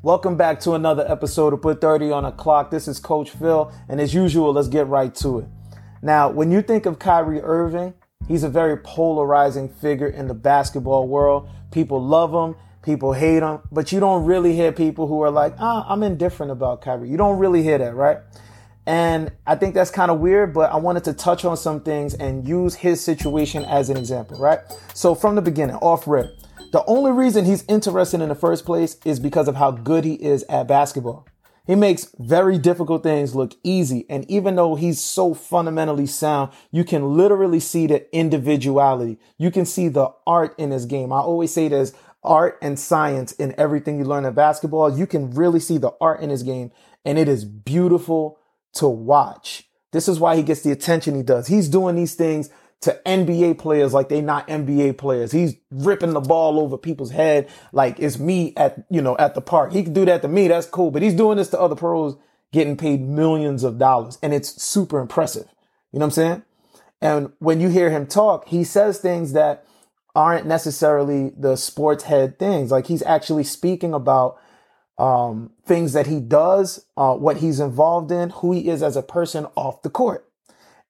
Welcome back to another episode of Put 30 on a Clock. This is Coach Phil, and as usual, let's get right to it. Now, when you think of Kyrie Irving, he's a very polarizing figure in the basketball world. People love him, people hate him, but you don't really hear people who are like, ah, I'm indifferent about Kyrie. You don't really hear that, right? And I think that's kind of weird, but I wanted to touch on some things and use his situation as an example, right? So from the beginning, off rip, the only reason he's interested in the first place is because of how good he is at basketball. He makes very difficult things look easy. And even though he's so fundamentally sound, you can literally see the individuality. You can see the art in his game. I always say there's art and science in everything you learn in basketball. You can really see the art in his game and it is beautiful to watch. This is why he gets the attention he does. He's doing these things to NBA players like they not NBA players. He's ripping the ball over people's head like it's me at, you know, at the park. He can do that to me. That's cool. But he's doing this to other pros getting paid millions of dollars and it's super impressive. You know what I'm saying? And when you hear him talk, he says things that aren't necessarily the sports head things. Like he's actually speaking about um, things that he does, uh, what he's involved in, who he is as a person off the court.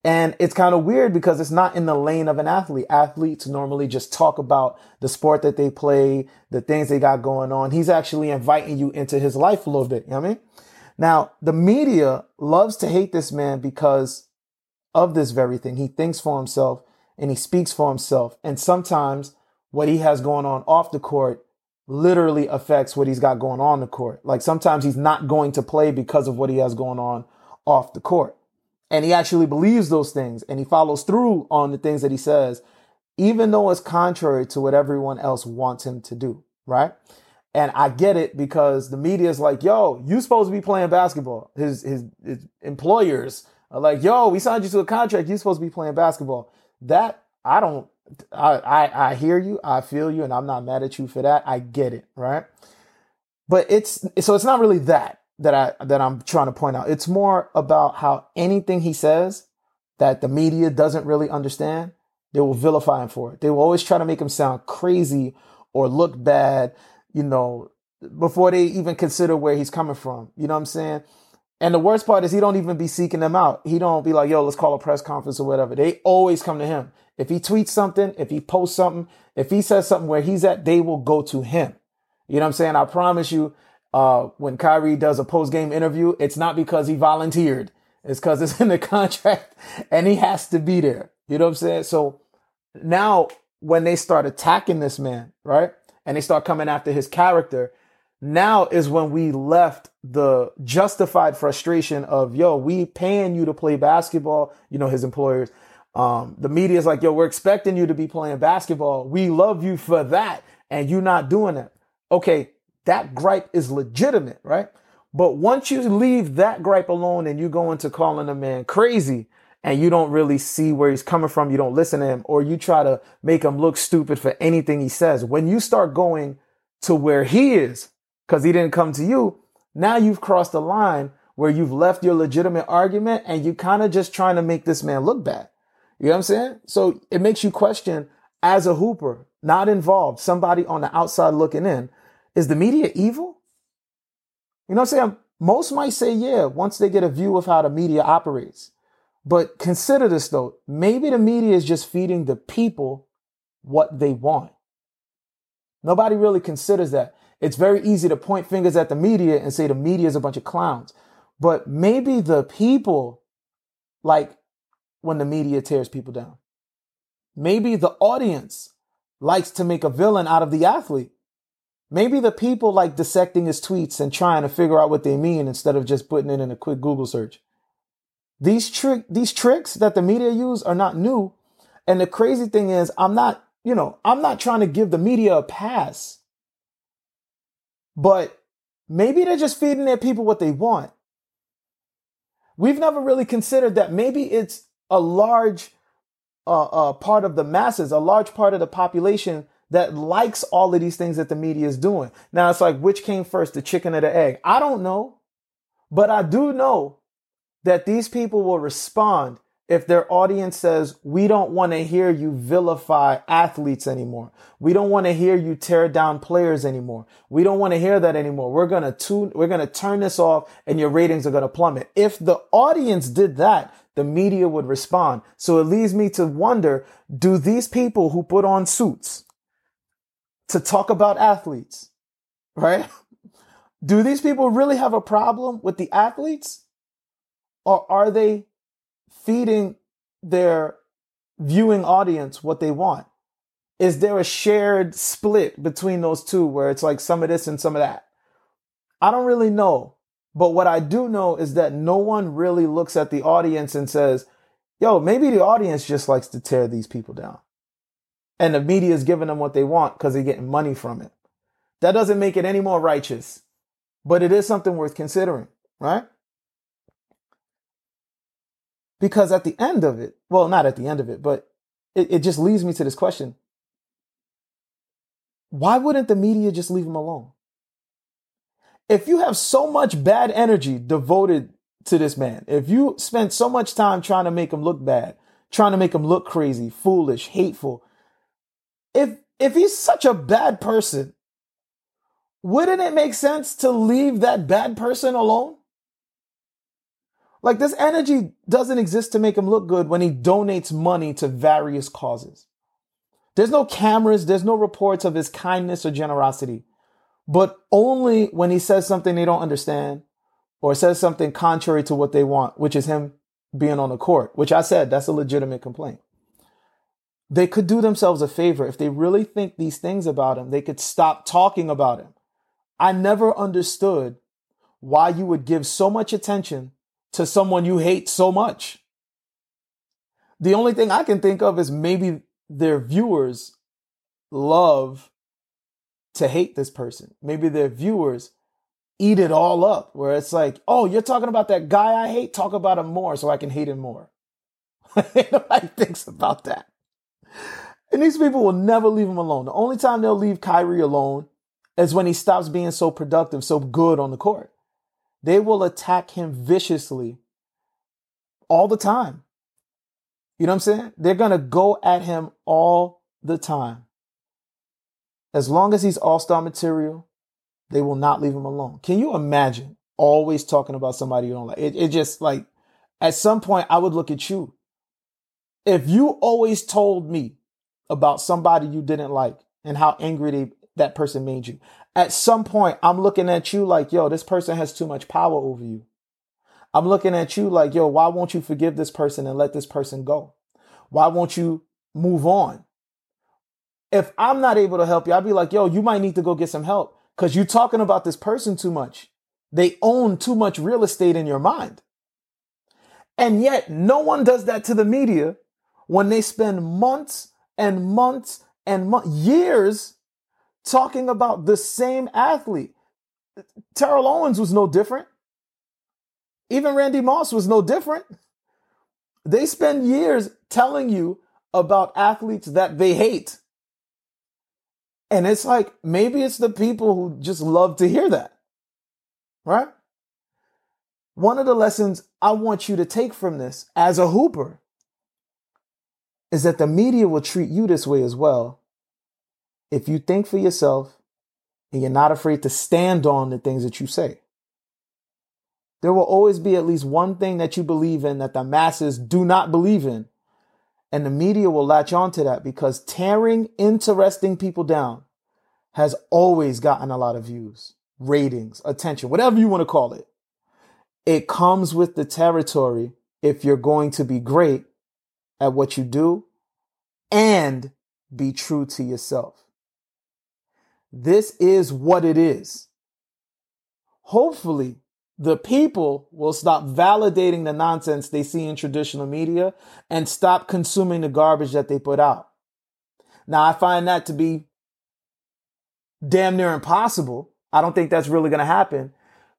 And it's kind of weird because it's not in the lane of an athlete. Athletes normally just talk about the sport that they play, the things they got going on. He's actually inviting you into his life a little bit. You know what I mean? Now, the media loves to hate this man because of this very thing. He thinks for himself and he speaks for himself. And sometimes what he has going on off the court literally affects what he's got going on the court. Like sometimes he's not going to play because of what he has going on off the court and he actually believes those things and he follows through on the things that he says, even though it's contrary to what everyone else wants him to do, right? And I get it because the media is like, yo, you supposed to be playing basketball. His, his, his employers are like, yo, we signed you to a contract. You're supposed to be playing basketball. That I don't, I, I, I hear you. I feel you and I'm not mad at you for that. I get it. Right. But it's, so it's not really that that I that I'm trying to point out. It's more about how anything he says that the media doesn't really understand, they will vilify him for it. They will always try to make him sound crazy or look bad, you know, before they even consider where he's coming from. You know what I'm saying? And the worst part is he don't even be seeking them out. He don't be like, yo, let's call a press conference or whatever. They always come to him. If he tweets something, if he posts something, if he says something where he's at, they will go to him. You know what I'm saying? I promise you, uh, when Kyrie does a post game interview, it's not because he volunteered. It's because it's in the contract and he has to be there. You know what I'm saying? So now when they start attacking this man, right? And they start coming after his character, now is when we left the justified frustration of, yo, we paying you to play basketball, you know, his employers. Um, the media is like, yo, we're expecting you to be playing basketball. We love you for that. And you're not doing it. Okay, that gripe is legitimate, right? But once you leave that gripe alone and you go into calling a man crazy and you don't really see where he's coming from, you don't listen to him, or you try to make him look stupid for anything he says, when you start going to where he is, because he didn't come to you, now you've crossed the line where you've left your legitimate argument and you kind of just trying to make this man look bad. You know what I'm saying? So it makes you question as a hooper, not involved, somebody on the outside looking in, is the media evil? You know what I'm saying? Most might say, yeah, once they get a view of how the media operates. But consider this though. Maybe the media is just feeding the people what they want. Nobody really considers that. It's very easy to point fingers at the media and say the media is a bunch of clowns. But maybe the people like when the media tears people down. Maybe the audience likes to make a villain out of the athlete. Maybe the people like dissecting his tweets and trying to figure out what they mean instead of just putting it in a quick Google search. These trick these tricks that the media use are not new. And the crazy thing is, I'm not, you know, I'm not trying to give the media a pass. But maybe they're just feeding their people what they want. We've never really considered that maybe it's a large uh, uh, part of the masses, a large part of the population that likes all of these things that the media is doing. Now it's like, which came first, the chicken or the egg? I don't know, but I do know that these people will respond if their audience says, we don't want to hear you vilify athletes anymore. We don't want to hear you tear down players anymore. We don't want to hear that anymore. We're going to tune, we're going to turn this off and your ratings are going to plummet. If the audience did that, the media would respond. So it leads me to wonder, do these people who put on suits to talk about athletes, right? Do these people really have a problem with the athletes? Or are they feeding their viewing audience what they want? Is there a shared split between those two where it's like some of this and some of that? I don't really know. But what I do know is that no one really looks at the audience and says, yo, maybe the audience just likes to tear these people down. And the media is giving them what they want because they're getting money from it. That doesn't make it any more righteous, but it is something worth considering, right? Because at the end of it, well, not at the end of it, but it, it just leads me to this question. Why wouldn't the media just leave them alone? If you have so much bad energy devoted to this man, if you spend so much time trying to make him look bad, trying to make him look crazy, foolish, hateful, if if he's such a bad person, wouldn't it make sense to leave that bad person alone? Like this energy doesn't exist to make him look good when he donates money to various causes. There's no cameras, there's no reports of his kindness or generosity, but only when he says something they don't understand or says something contrary to what they want, which is him being on the court, which I said that's a legitimate complaint. They could do themselves a favor if they really think these things about him, they could stop talking about him. I never understood why you would give so much attention to someone you hate so much. The only thing I can think of is maybe their viewers love to hate this person. Maybe their viewers eat it all up where it's like, oh, you're talking about that guy I hate? Talk about him more so I can hate him more. Nobody thinks about that. And these people will never leave him alone. The only time they'll leave Kyrie alone is when he stops being so productive, so good on the court. They will attack him viciously all the time. You know what I'm saying? They're going to go at him all the time. As long as he's all star material, they will not leave him alone. Can you imagine always talking about somebody you don't like? It, it just like, at some point, I would look at you. If you always told me about somebody you didn't like and how angry they, that person made you, at some point, I'm looking at you like, yo, this person has too much power over you. I'm looking at you like, yo, why won't you forgive this person and let this person go? Why won't you move on? If I'm not able to help you, I'd be like, yo, you might need to go get some help because you're talking about this person too much. They own too much real estate in your mind. And yet, no one does that to the media when they spend months and months and years talking about the same athlete. Terrell Owens was no different. Even Randy Moss was no different. They spend years telling you about athletes that they hate. And it's like maybe it's the people who just love to hear that. Right? One of the lessons I want you to take from this as a hooper is that the media will treat you this way as well if you think for yourself and you're not afraid to stand on the things that you say. There will always be at least one thing that you believe in that the masses do not believe in. And the media will latch on to that because tearing interesting people down has always gotten a lot of views, ratings, attention, whatever you want to call it. It comes with the territory if you're going to be great at what you do and be true to yourself. This is what it is. Hopefully, the people will stop validating the nonsense they see in traditional media and stop consuming the garbage that they put out. Now, I find that to be damn near impossible. I don't think that's really going to happen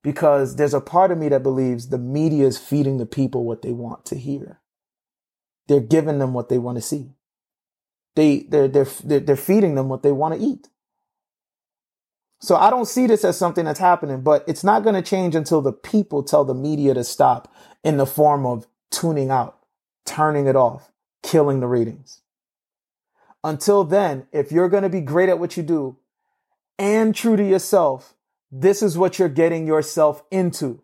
because there's a part of me that believes the media is feeding the people what they want to hear. They're giving them what they want to see. They, they're, they're, they're feeding them what they want to eat. So I don't see this as something that's happening, but it's not going to change until the people tell the media to stop in the form of tuning out, turning it off, killing the ratings. Until then, if you're going to be great at what you do and true to yourself, this is what you're getting yourself into.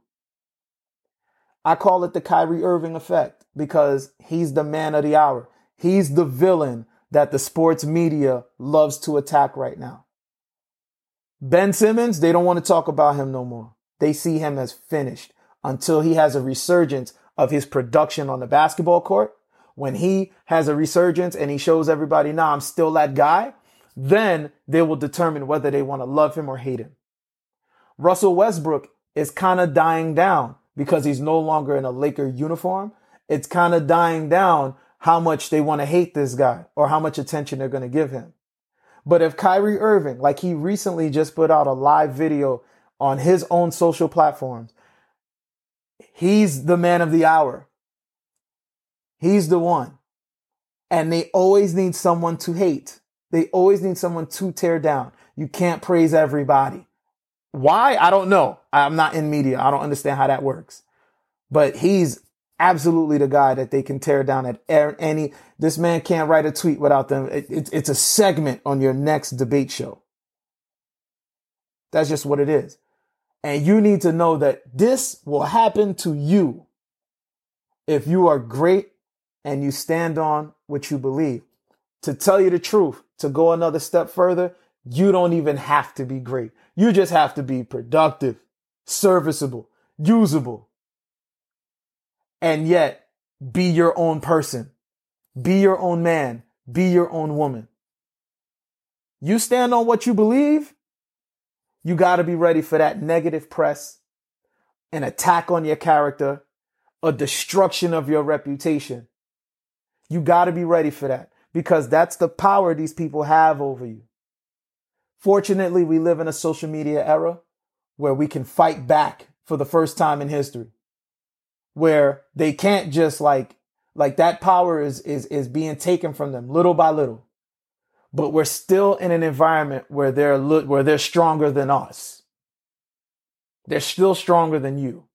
I call it the Kyrie Irving effect because he's the man of the hour. He's the villain that the sports media loves to attack right now. Ben Simmons, they don't want to talk about him no more. They see him as finished until he has a resurgence of his production on the basketball court. When he has a resurgence and he shows everybody, nah, I'm still that guy, then they will determine whether they want to love him or hate him. Russell Westbrook is kind of dying down because he's no longer in a Laker uniform. It's kind of dying down how much they want to hate this guy or how much attention they're going to give him. But if Kyrie Irving, like he recently just put out a live video on his own social platforms, he's the man of the hour. He's the one. And they always need someone to hate. They always need someone to tear down. You can't praise everybody. Why? I don't know. I'm not in media. I don't understand how that works. But he's absolutely the guy that they can tear down at er, any. This man can't write a tweet without them. It, it, it's a segment on your next debate show. That's just what it is. And you need to know that this will happen to you if you are great and you stand on what you believe. To tell you the truth, to go another step further, you don't even have to be great. You just have to be productive, serviceable, usable, and yet be your own person. Be your own man. Be your own woman. You stand on what you believe. You got to be ready for that negative press, an attack on your character, a destruction of your reputation. You got to be ready for that because that's the power these people have over you. Fortunately, we live in a social media era where we can fight back for the first time in history, where they can't just like, like that power is, is, is being taken from them little by little. But we're still in an environment where they're, where they're stronger than us. They're still stronger than you.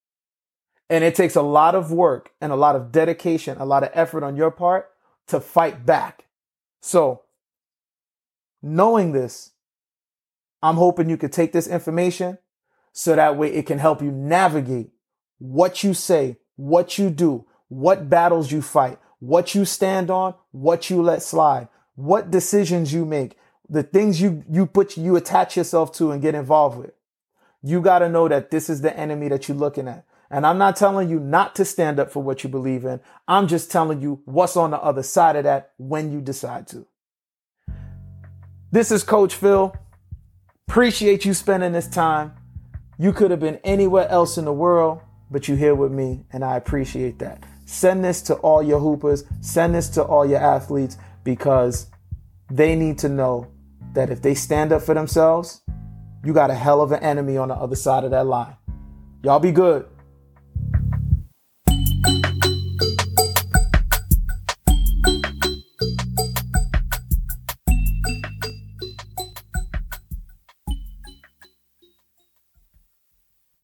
And it takes a lot of work and a lot of dedication, a lot of effort on your part to fight back. So knowing this, I'm hoping you could take this information so that way it can help you navigate what you say, what you do, what battles you fight, what you stand on, what you let slide, what decisions you make, the things you, you put, you attach yourself to and get involved with. You got to know that this is the enemy that you're looking at. And I'm not telling you not to stand up for what you believe in. I'm just telling you what's on the other side of that when you decide to. This is Coach Phil. Appreciate you spending this time. You could have been anywhere else in the world, but you're here with me, and I appreciate that. Send this to all your hoopers, send this to all your athletes because they need to know that if they stand up for themselves, you got a hell of an enemy on the other side of that line. Y'all be good.